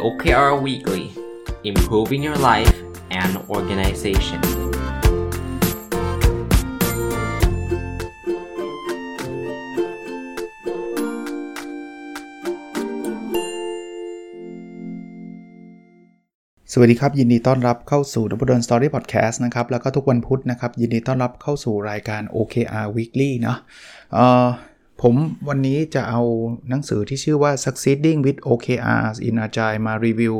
OKR Weekly Improving Your Life and Organization สวัสดีครับ ยินดีต้อนรับเข้าสู่นบดลสตอรี่พอดแคสต์นะครับ แล้วก็ทุกวันพุธนะครับ ยินดีต้อนรับเข้าสู่รายการ OKR Weekly เนาะ ผมวันนี้จะเอาหนังสือที่ชื่อว่า Succeeding with OKRs in Agile มารีวิว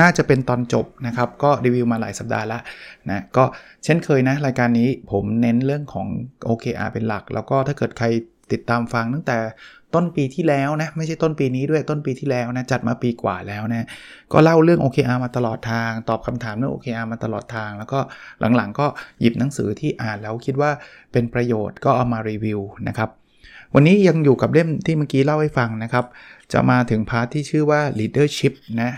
น่าจะเป็นตอนจบนะครับ ก็รีวิวมาหลายสัปดาห์ล้วนะก็เช่นเคยนะ รายการนี้ผมเน้นเรื่องของ OKR เป็นหลัก แล้วก็ถ้าเกิดใครติดตามฟังตั้งแต่ต้นปีที่แล้วนะ ไม่ใช่ต้นปีนี้ด้วยต้นปีที่แล้วนะ จัดมาปีกว่าแล้วนะ ก็เล่าเรื่อง OKR มาตลอดทาง ตอบคำถามเรื่อง OKR มาตลอดทาง แล้วก็หลังๆ ก็หยิบหนังสือที่อ่านแล้วคิดว่าเป็นประโยชน์ก็เอามารีวิวนะครับ วันนี้ยังอยู่กับเล่มที่เมื่อกี้เล่าให้ฟังนะครับ จะมาถึงพาร์ทที่ชื่อว่า leadership นะ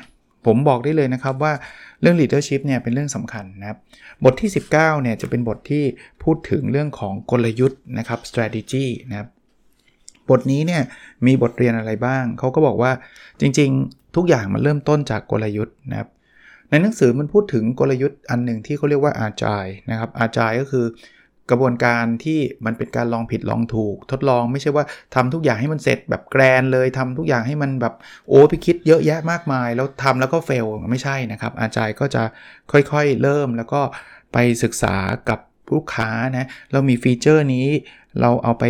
ผมบอกได้เลยนะครับว่าเรื่อง leadership เนี่ยเป็นเรื่องสำคัญนะครับ บทที่ 19เนี่ยจะเป็นบทที่พูดถึงเรื่องของกลยุทธ์นะครับ strategy นะครับ บทนี้เนี่ยมีบทเรียนอะไรบ้าง เขาก็บอกว่าจริงๆ ทุกอย่างมันเริ่มต้นจากกลยุทธ์นะครับในหนังสือมันพูดถึงกลยุทธ์อันหนึ่งที่เขาเรียกว่า agile นะครับ agile ก็คือ กระบวนการที่มันเป็นการลองผิดลองถูก ทดลองไม่ใช่ว่าทำทุกอย่างให้มันเสร็จแบบแกรนเลยทำทุกอย่างให้มันแบบโอ้ไปคิดเยอะแยะมากมาย แล้วทำแล้วก็เฟลไม่ใช่นะครับ อาจารย์ก็จะค่อยๆเริ่มแล้วก็ไปศึกษากับลูกค้านะเรามีฟีเจอร์นี้ เราเอาไป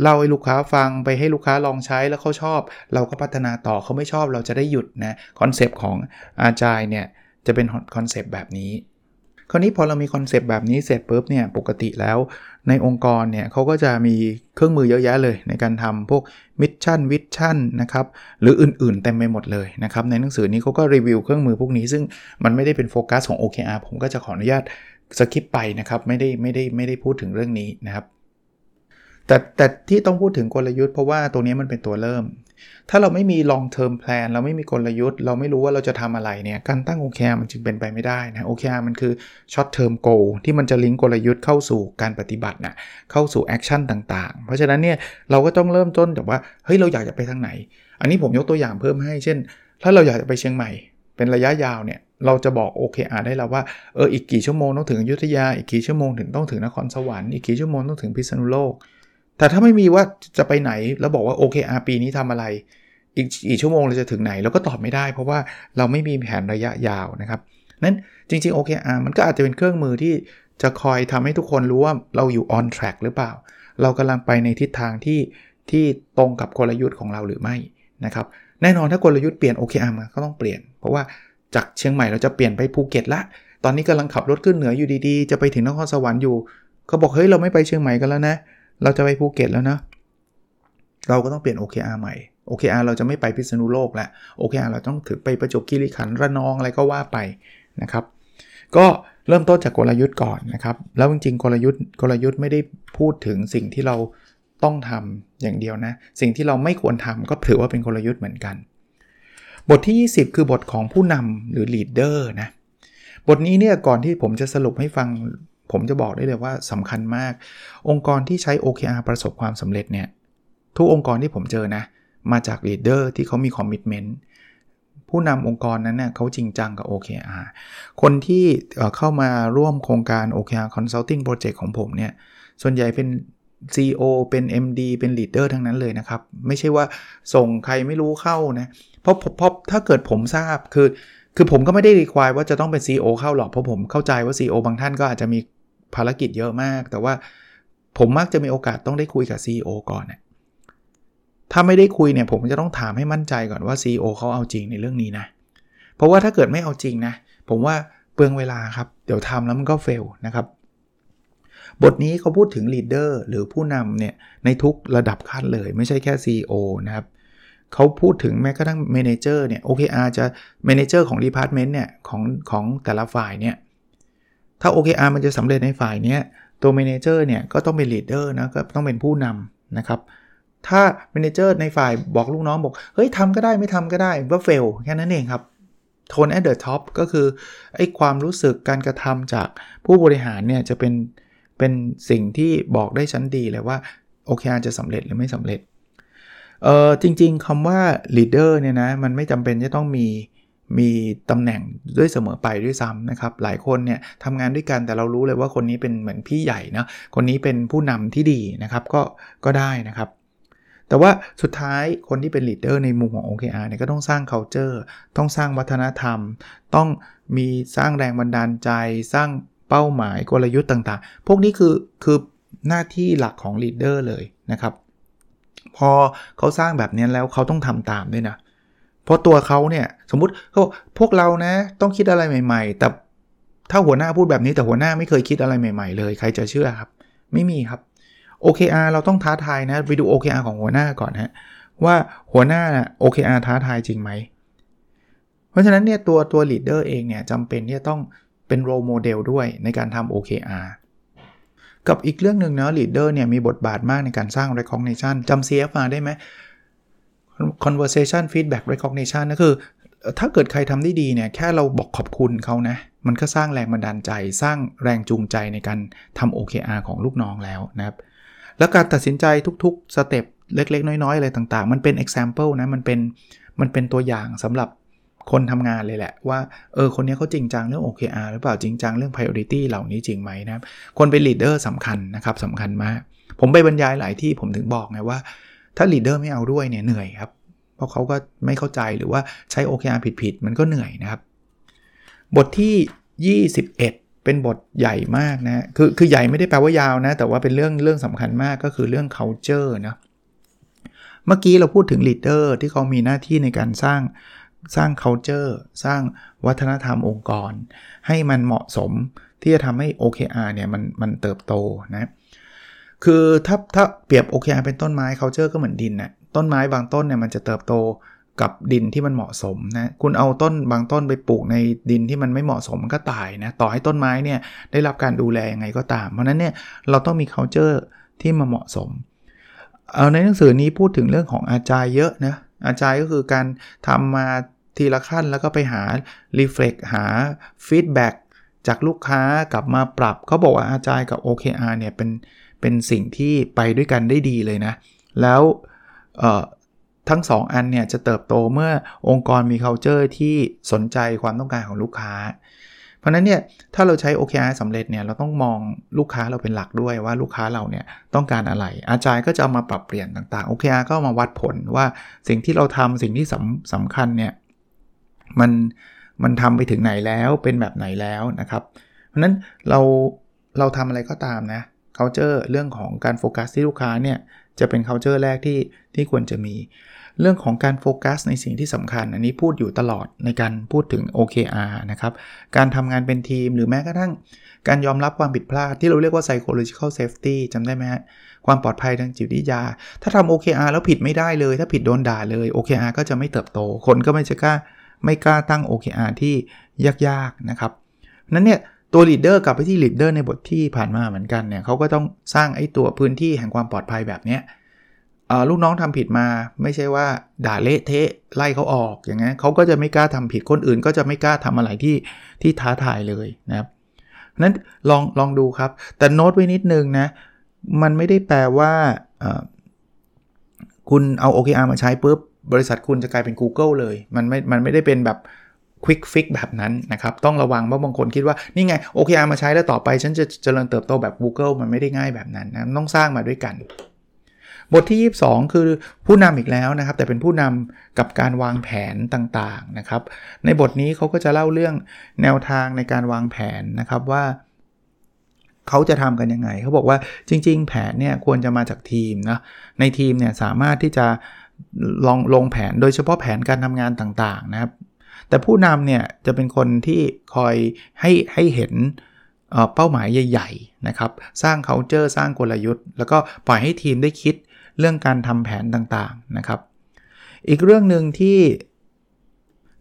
เล่าให้ลูกค้าฟังไปให้ลูกค้าลองใช้แล้วเขาชอบ เราก็พัฒนาต่อเขาไม่ชอบเราจะได้หยุดนะคอนเซปต์ของอาจารย์เนี่ยจะเป็นคอนเซปต์แบบนี้ คราวนี้พอเรามีคอนเซปต์แบบนี้เสร็จปุ๊บเนี่ยปกติแล้ว ในองค์กรเนี่ยเขาก็จะมีเครื่องมือเยอะแยะเลย ในการทำพวก mission vision นะครับหรืออื่นๆเต็มไปหมดเลยนะครับในหนังสือนี้เขาก็รีวิวเครื่องมือพวกนี้ ซึ่งมันไม่ได้เป็นโฟกัสของ OKR ผมก็จะขออนุญาต skip ไปนะครับไม่ได้ไม่ได้ไม่ได้พูดถึงเรื่องนี้นะครับแต่แต่ที่ต้องพูดถึงกลยุทธ์เพราะว่าตัวนี้มันเป็นตัวเริ่ม ถ้าเราไม่มี long term plan เราไม่มีกลยุทธ์ เราไม่รู้ว่าเราจะทำอะไรเนี่ยการตั้ง OKR มันจึงเป็นไปไม่ได้นะ OKR มันคือ short term goal ที่มันจะลิงก์กลยุทธ์เข้าสู่การปฏิบัตินะเข้าสู่ action ต่างๆ เพราะฉะนั้นเนี่ยเราก็ต้องเริ่มต้นจากว่าเฮ้ยเราอยากจะไปทางไหน อันนี้ผมยกตัวอย่างเพิ่มให้ เช่น ถ้าเราอยากจะไปเชียงใหม่ เป็นระยะยาวเนี่ยเราจะบอก OKR ได้แล้วว่าเอออีกกี่ชั่วโมงต้องถึงอยุธยาอีกกี่ชั่วโมงถึงต้องถึงนครสวรรค์อีกกี่ชั่วโมงต้องถึงพิษณุโลก แต่ถ้าไม่มีว่าจะไปไหนแล้วบอกว่า OKR ปีนี้ทำอะไร อีกกี่ชั่วโมงเราจะถึงไหนเราก็ตอบไม่ได้ เพราะว่าเราไม่มีแผนระยะยาวนะครับนั้นจริงๆ OKR มันก็อาจจะเป็นเครื่องมือที่จะคอยทำให้ทุกคนรู้ว่าเราอยู่ on track หรือเปล่า เรากำลังไปในทิศทางที่ที่ตรงกับกลยุทธ์ของเราหรือไม่นะครับแน่นอนถ้ากลยุทธ์เปลี่ยน OKR มันก็ต้องเปลี่ยน เพราะว่าจากเชียงใหม่เราจะเปลี่ยนไปภูเก็ตละ ตอนนี้กำลังขับรถขึ้นเหนืออยู่ดีๆ จะไปถึงนครสวรรค์อยู่เขาบอกเฮ้ยเราไม่ไปเชียงใหม่กันแล้วนะ เราจะไปภูเก็ตแล้วนะ เราก็ต้องเปลี่ยน OKR ใหม่ OKR เราจะไม่ไปพิษณุโลกแล้ว OKR เราต้องถือไปประจวบคีรีขันธ์ระนองอะไรก็ว่าไปนะครับ ก็เริ่มต้นจากกลยุทธ์ก่อนนะครับ แล้วจริงๆกลยุทธ์กลยุทธ์ไม่ได้พูดถึงสิ่งที่เราต้องทำอย่างเดียวนะ สิ่งที่เราไม่ควรทำก็ถือว่าเป็นกลยุทธ์เหมือนกัน บทที่ 20 คือบทของผู้นำหรือ leader นะ บทนี้เนี่ยก่อนที่ผมจะสรุปให้ฟัง ผมจะบอกได้เลยว่าสำคัญมาก องค์กรที่ใช้ OKR ประสบความสำเร็จเนี่ย ทุกองค์กรที่ผมเจอนะ มาจาก leader ที่เขามี commitment ผู้นำองค์กรนั้นเน่ยเขาจริงจังกับ OKR คนที่เข้ามาร่วมโครงการ OKR Consulting Project ของผมเนี่ย ส่วนใหญ่เป็น CEO เป็น MD เป็น leader ทั้งนั้นเลยนะครับ ไม่ใช่ว่าส่งใครไม่รู้เข้านะ เพราะเพราะถ้าเกิดผมทราบคือ คือผมก็ไม่ได้ require ว่าจะต้องเป็น CEO เข้าหรอก เพราะผมเข้าใจว่า CEO บางท่านก็อาจจะมีภารกิจเยอะมาก แต่ว่าผมมักจะมีโอกาสต้องได้คุยกับ CEO ก่อนนะถ้าไม่ได้คุยเนี่ยผมจะต้องถามให้มั่นใจก่อนว่า CEO เขาเอาจริงในเรื่องนี้นะ เพราะว่าถ้าเกิดไม่เอาจริงนะ ผมว่าเปลืองเวลาครับ เดี๋ยวทำแล้วมันก็ fail นะครับ บทนี้เขาพูดถึง leader หรือผู้นำเนี่ยในทุกระดับขั้นเลย ไม่ใช่แค่ CEO นะครับ เขาพูดถึงแม้กระทั่ง manager เนี่ย OKR จะ manager ของ department เนี่ยของของแต่ละฝ่ายเนี่ย ถ้า OKR มันจะสำเร็จในฝ่ายเนี้ยตัว manager เนี่ยก็ต้องเป็น leader นะก็ต้องเป็นผู้นำนะครับ ถ้า manager ในฝ่ายบอกลูกน้องบอกเฮ้ยทำก็ได้ไม่ทำก็ได้ว่า fail แค่นั้นเองครับ tone at the top ก็คือไอ้ความรู้สึกการกระทำจากผู้บริหารเนี่ยจะเป็นเป็นสิ่งที่บอกได้ชั้นดีเลยว่า OKR จะสำเร็จหรือไม่สำเร็จ เออจริง ๆคำว่า leader เนี่ยนะมันไม่จำเป็นจะต้องมีมีตำแหน่งด้วยเสมอไปด้วยซ้ำนะครับ หลายคนเนี่ยทำงานด้วยกันแต่เรารู้เลยว่าคนนี้เป็นเหมือนพี่ใหญ่นะคนนี้เป็นผู้นำที่ดีนะครับก็ก็ได้นะครับ แต่ว่าสุดท้ายคนที่เป็นลีดเดอร์ในมุมของ OKR เนี่ยก็ต้องสร้าง culture ต้องสร้างวัฒนธรรม ต้องมีสร้างแรงบันดาลใจ สร้างเป้าหมายกลยุทธ์ต่างๆ พวกนี้คือคือหน้าที่หลักของลีดเดอร์เลยนะครับ พอเขาสร้างแบบนี้แล้วเขาต้องทำตามด้วยนะ เพราะตัวเขาเนี่ยสมมติเขาพวกเรานะต้องคิดอะไรใหม่ ๆ แต่ถ้าหัวหน้าพูดแบบนี้แต่หัวหน้าไม่เคยคิดอะไรใหม่ ๆ เลย ใครจะเชื่อครับ ไม่มีครับ OKR เราต้องท้าทายนะไปดู OKR ของหัวหน้าก่อนฮะว่าหัวหน้า OKR ท้าทายจริงไหม เพราะฉะนั้นเนี่ยตัวตัว leader เองเนี่ยจำเป็นที่จะต้องเป็น role model ด้วยในการทำ OKR กับอีกเรื่องหนึ่งนะ leader เนี่ยมีบทบาทมากในการสร้าง recognition จำ CF มาได้ไหม conversation feedback recognition ก็คือ ถ้าเกิดใครทำได้ดีเนี่ย แค่เราบอกขอบคุณเขานะ มันก็สร้างแรงบันดาลใจ สร้างแรงจูงใจในการทำ OKR ของลูกน้องแล้วนะครับ แล้วการตัดสินใจทุกๆสเต็ปเล็กๆ น้อยๆ อะไรต่างๆ มันเป็น example นะ มันเป็น มันเป็นตัวอย่างสำหรับ คนทำงานเลยแหละว่าเออคนนี้เขาจริงจังเรื่อง OKR หรือเปล่าจริงจังเรื่อง priority เหล่านี้จริงไหมนะครับคนเป็น leader สำคัญนะครับสำคัญมาก ผมไปบรรยายหลายที่ผมถึงบอกไงว่า ถ้า leader ไม่เอาด้วยเนี่ยเหนื่อยครับ เพราะเขาก็ไม่เข้าใจหรือว่าใช้ OKR ผิดๆมันก็เหนื่อยนะครับ บทที่ 21 เป็นบทใหญ่มากนะคือคือใหญ่ไม่ได้แปลว่ายาวนะ แต่ว่าเป็นเรื่องเรื่องสำคัญมากก็คือเรื่อง culture นะเมื่อกี้เราพูดถึง leader ที่เขามีหน้าที่ในการสร้าง สร้าง culture สร้างวัฒนธรรมองค์กร ให้มันเหมาะสมที่จะทำให้ OKR เนี่ยมันมันเติบโตนะคือถ้าถ้าเปรียบ OKR เป็นต้นไม้ culture ก็เหมือนดินนะ่ะต้นไม้บางต้นเนี่ยมันจะเติบโตกับดินที่มันเหมาะสมนะคุณเอาต้นบางต้นไปปลูกในดินที่มันไม่เหมาะสมมันก็ตายนะต่อให้ต้นไม้เนี่ยได้รับการดูแลยังไงก็ตาม เพราะนั้นเนี่ยเราต้องมี culture ที่มาเหมาะสม เอาในหนังสือนี้พูดถึงเรื่องของอาจารย์เยอะนะ อาจารย์ก็คือการทำมาทีละขั้นแล้วก็ไปหารีเฟล็กหาฟีดแบ็กจากลูกค้ากลับมาปรับเขาบอกว่าอาจารย์กับ OKR เนี่ยเป็นเป็นสิ่งที่ไปด้วยกันได้ดีเลยนะ แล้วทั้ง 2 อันเนี่ยจะเติบโตเมื่อองค์กรมี culture ที่สนใจความต้องการของลูกค้า เพราะนั้นเนี่ยถ้าเราใช้ OKR สำเร็จเนี่ยเราต้องมองลูกค้าเราเป็นหลักด้วยว่าลูกค้าเราเนี่ยต้องการอะไร อาจารย์ก็จะเอามาปรับเปลี่ยนต่างๆ OKR ก็มาวัดผลว่าสิ่งที่เราทำสิ่งที่สำสำคัญเนี่ยมันมันทำไปถึงไหนแล้วเป็นแบบไหนแล้วนะครับ เพราะนั้นเราเราทำอะไรก็ตามนะ culture เรื่องของการโฟกัสที่ลูกค้าเนี่ยจะเป็น culture แรกที่ที่ควรจะมี เรื่องของการโฟกัสในสิ่งที่สำคัญ อันนี้พูดอยู่ตลอดในการพูดถึง OKR นะครับ การทำงานเป็นทีมหรือแม้กระทั่งการยอมรับความผิดพลาดที่เราเรียกว่า psychological safety จำได้ไหมฮะ ความปลอดภัยทางจิตวิทยา ถ้าทำ OKR แล้วผิดไม่ได้เลย ถ้าผิดโดนด่าเลย OKR ก็จะไม่เติบโต คนก็ไม่จะกล้าไม่กล้าตั้ง OKR ที่ยากๆนะครับนั้นเนี่ยตัว leader กลับไปที่ leader ในบทที่ผ่านมาเหมือนกันเนี่ยเขาก็ต้องสร้างไอ้ตัวพื้นที่แห่งความปลอดภัยแบบเนี้ย ลูกน้องทำผิดมาไม่ใช่ว่าด่าเละเทะไล่เขาออกอย่างเงี้ยเขาก็จะไม่กล้าทำผิดคนอื่น ก็จะไม่กล้าทำอะไรที่ที่ท้าทายเลยนะครับนั้นลองลองดูครับ แต่โน้ตไว้นิดนึงนะ มันไม่ได้แปลว่าคุณเอา OKR มาใช้ปุ๊บบริษัทคุณจะกลายเป็น Google เลย มันไม่ มันไม่ได้เป็นแบบควิกฟิกแบบนั้นนะครับ ต้องระวังว่าะบางคนคิดว่า นี่ไง OKR มาใช้แล้วต่อไป ฉันจะเจริญเติบโตแบบ Google มันไม่ได้ง่ายแบบนั้นนะต้องสร้างมาด้วยกัน บทที่ 22 คือผู้นำอีกแล้วนะครับ แต่เป็นผู้นำกับการวางแผนต่างๆนะครับ ในบทนี้เขาก็จะเล่าเรื่องแนวทางในการวางแผนนะครับว่าเขาจะทำกันยังไง เขาบอกว่าจริง ๆ แผนเนี่ยควรจะมาจากทีมนะในทีมเนี่ยสามารถที่จะลองลงแผนโดยเฉพาะแผนการทำงานต่างๆนะครับ แต่ผู้นำเนี่ยจะเป็นคนที่คอยให้ให้เห็นเป้าหมายใหญ่ ๆ นะครับ สร้าง culture สร้างกลยุทธ์ แล้วก็ปล่อยให้ทีมได้คิด เรื่องการทำแผนต่างๆนะครับ อีกเรื่องหนึ่งที่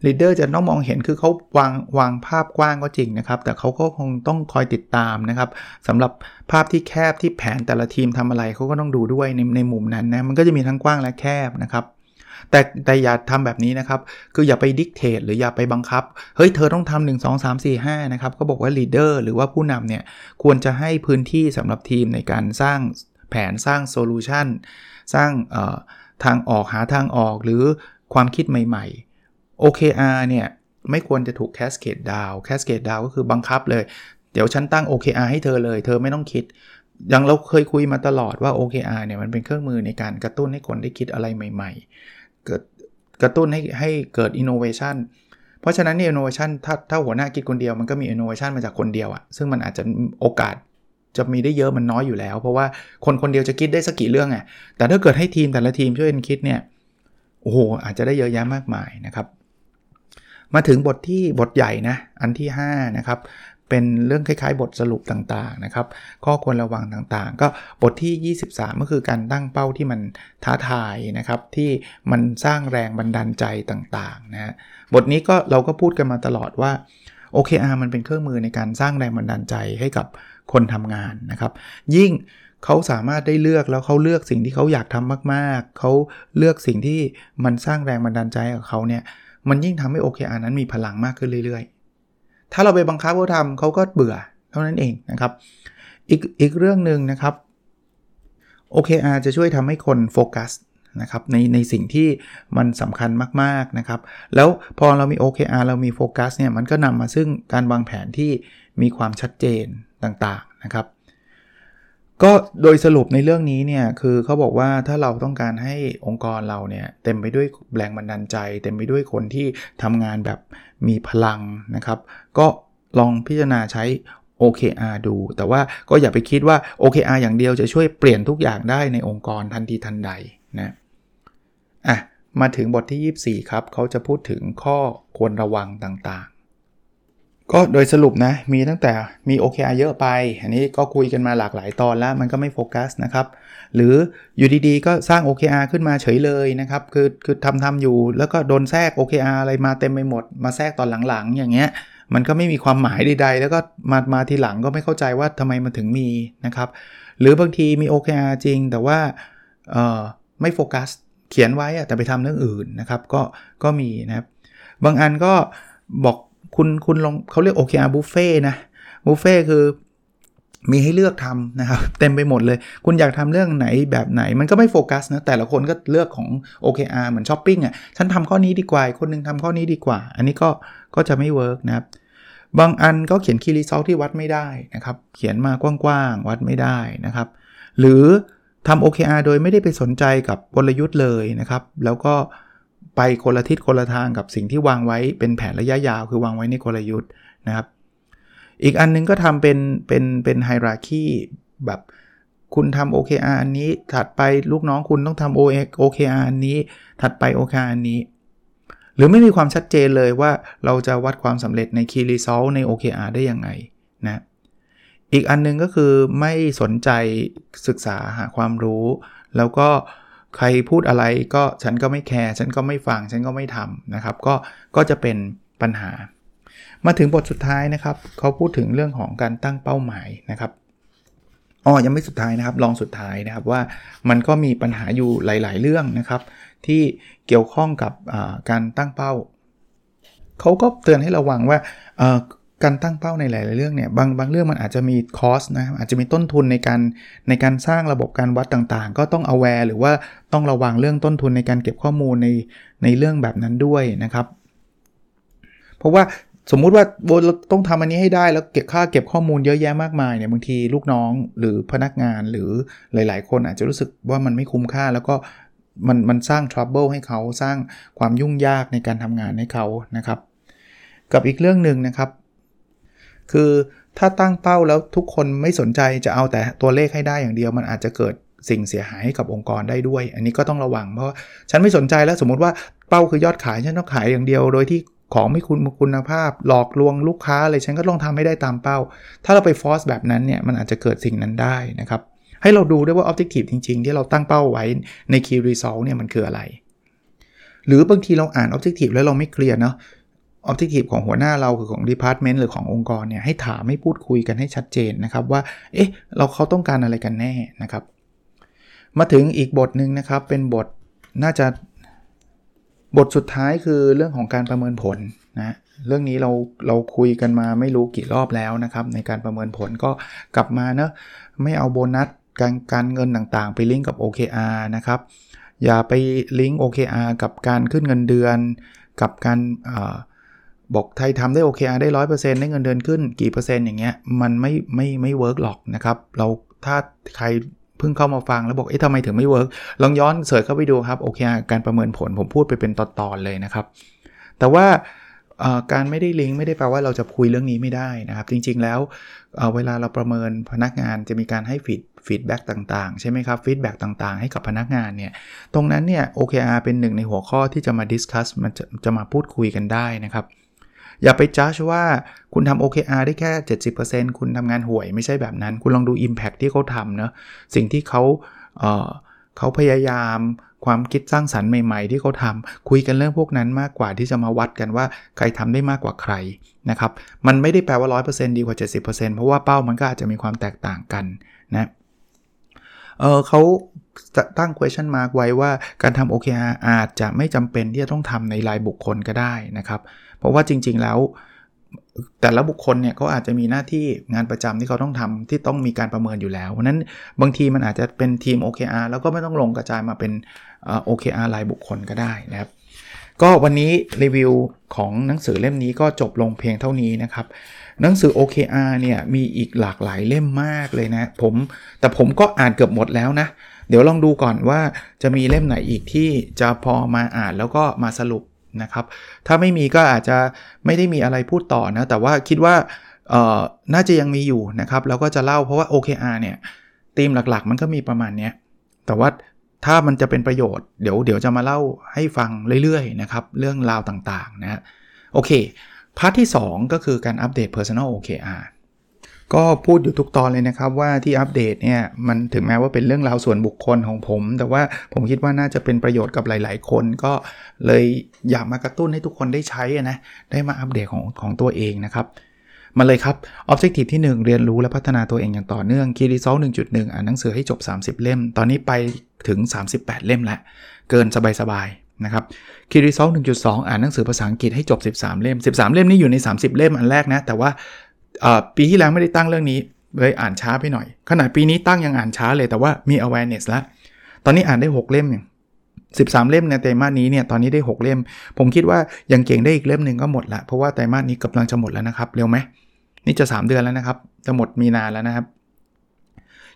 leader จะต้องมองเห็นคือเขาวางวางภาพกว้างก็จริงนะครับ แต่เขาก็คงต้องคอยติดตามนะครับสำหรับภาพที่แคบที่แผนแต่ละทีมทำอะไรเขาก็ต้องดูด้วยในในมุมนั้นนะมันก็จะมีทั้งกว้างและแคบนะครับ แต่แต่อย่าทำแบบนี้นะครับ คืออย่าไป dictate หรืออย่าไปบังคับ เฮ้ยเธอต้องทำหนึ่งสองสามสี่ห้านะครับก็บอกว่า leader หรือว่าผู้นำเนี่ยควรจะให้พื้นที่สำหรับทีมในการสร้าง แผนสร้างโซลูชันสร้างทางออกหาทางออกหรือความคิดใหม่ๆ OKR เนี่ย ไม่ควรจะถูก cascade down cascade down ก็คือบังคับเลย เดี๋ยวฉันตั้ง OKR ให้เธอเลย เธอไม่ต้องคิดอย่างเราเคยคุยมาตลอดว่า OKR เนี่ยมันเป็นเครื่องมือในการกระตุ้นให้คนได้คิดอะไรใหม่ ๆ เกิดกระตุ้นให้ให้เกิด innovation เพราะฉะนั้นเนี่ย innovation ถ้าถ้าหัวหน้าคิดคนเดียวมันก็มี innovation มาจากคนเดียวอะซึ่งมันอาจจะโอกาส จะมีได้เยอะมันน้อยอยู่แล้ว เพราะว่าคนคนเดียวจะคิดได้สักกี่เรื่องอะแต่ถ้าเกิดให้ทีมแต่ละทีมช่วยกันคิดเนี่ยโอ้โหอาจจะได้เยอะแยะมากมายนะครับ มาถึงบทที่บทใหญ่นะอันที่5นะครับเป็นเรื่องคล้ายๆ บทสรุปต่างๆนะครับ ข้อควรระวังต่างๆ ก็บทที่ 23 ก็คือการตั้งเป้าที่มันท้าทายนะครับ ที่มันสร้างแรงบันดาลใจต่างๆนะฮะบทนี้ก็เราก็พูดกันมาตลอดว่า OKR มันเป็นเครื่องมือในการสร้างแรงบันดาลใจให้กับ คนทำงานนะครับ ยิ่งเขาสามารถได้เลือกแล้วเขาเลือกสิ่งที่เขาอยากทำมากๆ เขาเลือกสิ่งที่มันสร้างแรงบันดาลใจกับเขาเนี่ย มันยิ่งทำให้ OKR นั้นมีพลังมากขึ้นเรื่อยๆ ถ้าเราไปบังคับเขาทำเขาก็เบื่อเท่านั้นเองนะครับ อีกอีกเรื่องหนึ่งนะครับ OKR จะช่วยทำให้คนโฟกัสนะครับในในสิ่งที่มันสำคัญมากๆนะครับ แล้วพอเรามี OKR เรามีโฟกัสเนี่ยมันก็นำมาซึ่งการวางแผนที่มีความชัดเจน ต่างๆนะครับ ก็โดยสรุปในเรื่องนี้เนี่ยคือเขาบอกว่าถ้าเราต้องการให้องค์กรเราเนี่ยเต็มไปด้วยแรงบันดาลใจ เต็มไปด้วยคนที่ทำงานแบบมีพลังนะครับ ก็ลองพิจารณาใช้ OKR ดู แต่ว่าก็อย่าไปคิดว่า OKR อย่างเดียวจะช่วยเปลี่ยนทุกอย่างได้ในองค์กรทันทีทันใดนะอะมาถึงบทที่ 24 ครับ เขาจะพูดถึงข้อควรระวังต่างๆ ก็โดยสรุปนะ มีตั้งแต่มี OKR เยอะไป อันนี้ก็คุยกันมาหลากหลายตอนแล้วมันก็ไม่โฟกัสนะครับ หรืออยู่ดีๆ ก็สร้าง OKR ขึ้นมาเฉยเลยนะครับ คือคือทำทำอยู่ แล้วก็โดนแทรก OKR อะไรมาเต็มไปหมด มาแทรกตอนหลังๆ อย่างเงี้ย มันก็ไม่มีความหมายใดๆ แล้วก็มามาทีหลังก็ไม่เข้าใจว่าทำไมมันถึงมีนะครับ หรือบางทีมี OKR จริง แต่ว่าเอ่อไม่โฟกัส เขียนไว้แต่ไปทำเรื่องอื่นนะครับ ก็ก็มีนะครับ บางอันก็บอก คุณคุณลองเขาเรียก OKR บุฟเฟ่นะบุฟเฟ่คือมีให้เลือกทำนะครับ เต็มไปหมดเลย คุณอยากทำเรื่องไหนแบบไหนมันก็ไม่โฟกัสนะ แต่ละคนก็เลือกของ OKR เหมือนช้อปปิ้งอะฉันทำข้อนี้ดีกว่า คนนึงทำข้อนี้ดีกว่า อันนี้ก็ก็จะไม่ work นะครับ บางอันก็เขียน Key Result ที่วัดไม่ได้นะครับ เขียนมากว้างๆ วัดไม่ได้นะครับ หรือทำ OKR โดยไม่ได้ไปสนใจกับกลยุทธ์เลยนะครับ แล้วก็ ไปคนละทิศคนละทางกับสิ่งที่วางไว้เป็นแผนระยะยาว คือวางไว้ในกลยุทธ์นะครับ อีกอันนึงก็ทำเป็นเป็นเป็น hierarchy แบบคุณทำ OKR อันนี้ ถัดไปลูกน้องคุณต้องทำ OKR อันนี้ ถัดไป OKR อันนี้ หรือไม่มีความชัดเจนเลยว่าเราจะวัดความสำเร็จใน Key Result ใน OKR ได้ยังไงนะอีกอันนึงก็คือไม่สนใจศึกษาหาความรู้ แล้วก็ ใครพูดอะไรก็ฉันก็ไม่แคร์ฉันก็ไม่ฟังฉันก็ไม่ทำนะครับ ก็ก็จะเป็นปัญหา มาถึงบทสุดท้ายนะครับเขาพูดถึงเรื่องของการตั้งเป้าหมายนะครับอ๋อยังไม่สุดท้ายนะครับ ลองสุดท้ายนะครับว่ามันก็มีปัญหาอยู่หลาย ๆ เรื่องนะครับ ที่เกี่ยวข้องกับการตั้งเป้า เขาก็เตือนให้ระวังว่า การตั้งเป้าในหลาย ๆ เรื่องเนี่ยบางบางเรื่องมันอาจจะมีคอสนะอาจจะมีต้นทุนในการในการสร้างระบบการวัดต่าง ๆ ก็ต้อง aware หรือว่าต้องระวังเรื่องต้นทุนในการเก็บข้อมูลในในเรื่องแบบนั้นด้วยนะครับ เพราะว่าสมมุติว่าโบต้องทำอันนี้ให้ได้แล้วเก็บค่าเก็บข้อมูลเยอะแยะมากมายเนี่ยบางทีลูกน้องหรือพนักงานหรือหลาย ๆ คนอาจจะรู้สึกว่ามันไม่คุ้มค่าแล้วก็มันมันสร้าง trouble ให้เขาสร้างความยุ่งยากในการทำงานให้เขานะครับ กับอีกเรื่องหนึ่งนะครับ คือถ้าตั้งเป้าแล้วทุกคนไม่สนใจจะเอาแต่ตัวเลขให้ได้อย่างเดียว มันอาจจะเกิดสิ่งเสียหายให้กับองค์กรได้ด้วย อันนี้ก็ต้องระวังเพราะฉันไม่สนใจแล้วสมมติว่าเป้าคือยอดขายฉันต้องขายอย่างเดียว โดยที่ของไม่คุณคุณภาพ หลอกลวงลูกค้าอะไรฉันก็ต้องทำให้ได้ตามเป้า ถ้าเราไป force แบบนั้นเนี่ยมันอาจจะเกิดสิ่งนั้นได้นะครับให้เราดูด้วยว่า objective จริง ๆ ที่เราตั้งเป้าไว้ใน Key Result เนี่ยมันคืออะไร หรือบางทีเราอ่าน objective แล้วเราไม่ clear เนาะ objective ของหัวหน้าเราคือของ department หรือขององค์กรเนี่ยให้ถามให้พูดคุยกันให้ชัดเจนนะครับว่าเอ๊ะเราเขาต้องการอะไรกันแน่นะครับ มาถึงอีกบทหนึ่งนะครับเป็นบทน่าจะบทสุดท้ายคือเรื่องของการประเมินผลนะเรื่องนี้เราเราคุยกันมาไม่รู้กี่รอบแล้วนะครับ ในการประเมินผลก็กลับมานะไม่เอาโบนัสการการเงินต่างๆ ไปลิงก์กับ OKR นะครับ อย่าไปลิงก์ OKR กับการขึ้นเงินเดือน กับการ บอกใครทำได้ OKR ได้ร้อยเปอร์เซ็นต์ได้เงินเดือนขึ้นกี่เปอร์เซ็นต์อย่างเงี้ยมันไม่ไม่ไม่ work หรอกนะครับ เราถ้าใครเพิ่งเข้ามาฟังแล้วบอกเอ๊ะทำไมถึงไม่ work ลองย้อน search เข้าไปดูครับ OKR การประเมินผลผมพูดไปเป็นตอนๆเลยนะครับ แต่ว่าการไม่ได้ลิงก์ไม่ได้แปลว่าเราจะคุยเรื่องนี้ไม่ได้นะครับ จริงๆแล้วเเวลาเราประเมินพนักงานจะมีการให้ feed feedback ต่างๆ ใช่ไหมครับ feedback ต่างๆ ให้กับพนักงานเนี่ยตรงนั้นเนี่ย OKR เป็นหนึ่งในหัวข้อที่จะมา discuss มันจะจะมาพูดคุยกันได้นะครับ อย่าไปจ้าว่าคุณทำ OKR ได้แค่ 70%คุณทำงานห่วยไม่ใช่แบบนั้น คุณลองดู Impact ที่เขาทำนะสิ่งที่เขาเเขาพยายามความคิดสร้างสรรค์ใหม่ๆ ที่เขาทำคุยกันเรื่องพวกนั้นมากกว่าที่จะมาวัดกันว่าใครทำได้มากกว่าใครนะครับมันไม่ได้แปลว่า 100%ดีกว่า 70%เพราะว่าเป้ามันก็อาจจะมีความแตกต่างกันนะเออเขาตั้ง question mark ไว้ว่าการทำ OKR อาจจะไม่จำเป็นที่จะต้องทำในรายบุคคลก็ได้นะครับ เพราะว่าจริง ๆแล้ว แต่ละบุคคลเนี่ยเขาอาจจะมีหน้าที่งานประจำที่เขาต้องทำที่ต้องมีการประเมินอยู่แล้วเพราะนั้นบางทีมันอาจจะเป็นทีม OKR แล้วก็ไม่ต้องลงกระจายมาเป็น OKR รายบุคคลก็ได้นะครับก็วันนี้รีวิวของหนังสือเล่มนี้ก็จบลงเพียงเท่านี้นะครับ หนังสือ OKR เนี่ยมีอีกหลากหลายเล่มมากเลยนะผมแต่ผมก็อ่านเกือบหมดแล้วนะ เดี๋ยวลองดูก่อนว่าจะมีเล่มไหนอีกที่จะพอมาอ่านแล้วก็มาสรุป นะครับ ถ้าไม่มีก็อาจจะไม่ได้มีอะไรพูดต่อนะ แต่ว่าคิดว่าน่าจะยังมีอยู่นะครับ แล้วก็จะเล่าเพราะว่า OKR เนี่ยธีมหลักๆ มันก็มีประมาณนี้แต่ว่าถ้ามันจะเป็นประโยชน์เดี๋ยวเดี๋ยวจะมาเล่าให้ฟังเรื่อยๆนะครับ เรื่องราวต่างๆนะโอเค part ที่ 2 ก็คือการ update Personal OKR ก็พูดอยู่ทุกตอนเลยนะครับว่าที่อัปเดตเนี่ยมันถึงแม้ว่าเป็นเรื่องราวส่วนบุคคลของผม แต่ว่าผมคิดว่าน่าจะเป็นประโยชน์กับหลาย ๆ คน ก็เลยอยากมากระตุ้นให้ทุกคนได้ใช้นะได้มาอัปเดตของของตัวเองนะครับมาเลยครับ Objective ที่ 1 เรียนรู้และพัฒนาตัวเองอย่างต่อเนื่อง Key Result 1.1 อ่านหนังสือให้จบ 30 เล่ม ตอนนี้ไปถึง 38 เล่มแล้วเกินสบายๆนะครับ Key Result 1.2 อ่านหนังสือภาษาอังกฤษให้จบ 13 เล่ม 13 เล่มนี้อยู่ใน 30 เล่มอันแรกนะ แต่ว่า ปีที่แล้วไม่ได้ตั้งเรื่องนี้เลยอ่านช้าไปหน่อย ขนาดปีนี้ตั้งยังอ่านช้าเลยแต่ว่ามี awareness แล้วตอนนี้อ่านได้ 6 เล่มอย่าง13 เล่มในไตรมาสนี้เนี่ยตอนนี้ได้ 6 เล่ม ผมคิดว่ายังเก่งได้อีกเล่มหนึ่งก็หมดละเพราะว่าไตรมาสนี้กำลังจะหมดแล้วนะครับ เร็วไหมนี่จะ 3 เดือนแล้วนะครับ จะหมดมีนาแล้วนะครับ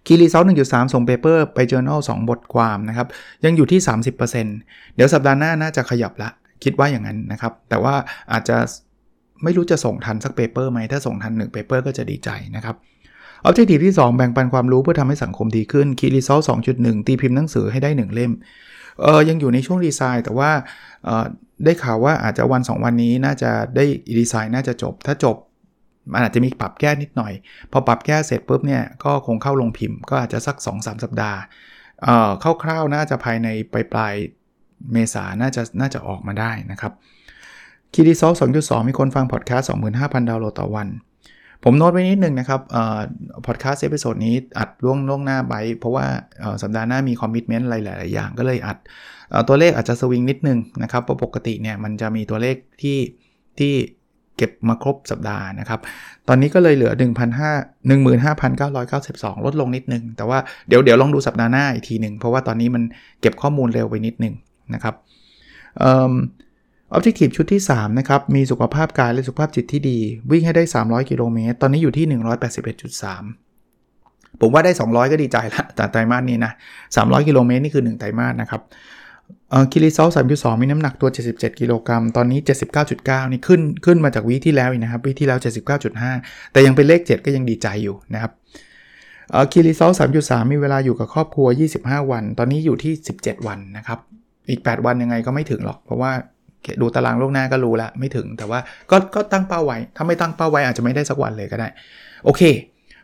คีรีเซลหนึ่งจุดสามส่งเปเปอร์ไป journal 2 บทความนะครับ ยังอยู่ที่ 30%เดี๋ยวสัปดาห์หน้าน่าจะขยับละ คิดว่าอย่างนั้นนะครับ แต่ว่าอาจจะ ไม่รู้จะส่งทันสัก paper ไหมถ้าส่งทัน1 paper ก็จะดีใจนะครับ objective ที่ 2 แบ่งปันความรู้เพื่อทำให้สังคมดีขึ้น Key Result 2.1ตีพิมพ์หนังสือให้ได้ 1 เล่มเออยังอยู่ในช่วงดีไซน์ แต่ว่าเออได้ข่าวว่าอาจจะวัน 2 วันนี้น่าจะได้ดีไซน์น่าจะจบ ถ้าจบมันอาจจะมีปรับแก้นิดหน่อย พอปรับแก้เสร็จปุ๊บเนี่ยก็คงเข้าลงพิมพ์ ก็อาจจะสัก 2-3 สัปดาห์เอ่อคร่าวๆน่าจะภายในปลายปลายเมษาน่าจะน่าจะออกมาได้นะครับ Key Result 2.2 มีคนฟังพอดแคสต์25,000 ดาวน์โหลดต่อวัน ผมโน้ตไว้นิดนึงนะครับ podcast episode นี้อัดล่วงล่วงหน้าไปเพราะว่าสัปดาห์หน้ามี commitment อะไรหลาย ๆ อย่าง ก็เลยอัดตัวเลขอาจจะสวิงนิดนึงนะครับเพราะปกติเนี่ยมันจะมีตัวเลขที่ที่เก็บมาครบสัปดาห์นะครับ ตอนนี้ก็เลยเหลือ 15,992 ลดลงนิดนึง แต่ว่าเดี๋ยวเดี๋ยวลองดูสัปดาห์หน้าอีกทีหนึ่ง เพราะว่าตอนนี้มันเก็บข้อมูลเร็วไปนิดนึงนะครับ ออบเจกตีฟชุดที่ 3 นะครับ มีสุขภาพกายและสุขภาพจิตที่ดี วิ่งให้ได้ 300 กิโลเมตร ตอนนี้อยู่ที่ 181.3 ผมว่าได้ 200 ก็ดีใจละแต่ไตรมาสนี้นะ 300 กิโลเมตรนี่คือ 1 ไตรมาสนะครับคิริซอลสามสองมีน้ำหนักตัว 77 กิโลกรัม ตอนนี้ 79.9 นี่ขึ้นขึ้นมาจากวีที่แล้วนะครับวีที่แล้ว 79.5 แต่ยังเป็นเลข 7 ก็ยังดีใจอยู่นะครับคิริซอลสามสามมีเวลาอยู่กับครอบครัว 25 วัน ตอนนี้อยู่ที่ 17 วันนะครับ อีก 8 วันยังไงก็ไม่ถึงหรอก เพราะว่า ดูตารางล่วงหน้าก็รู้ล้วไม่ถึงแต่ว่าก็ก็ตั้งเป้าไว้ ถ้าไม่ตั้งเป้าไว้อาจจะไม่ได้สักวันเลยก็ได้ โอเค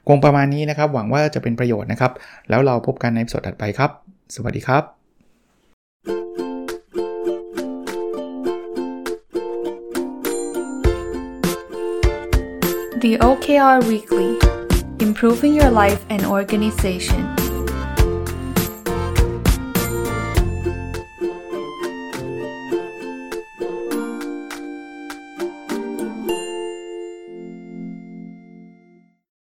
คงประมาณนี้นะครับ หวังว่าจะเป็นประโยชน์นะครับ แล้วเราพบกันในสดถัดไปครับ สวัสดีครับ The OKR Weekly Improving Your Life and Organization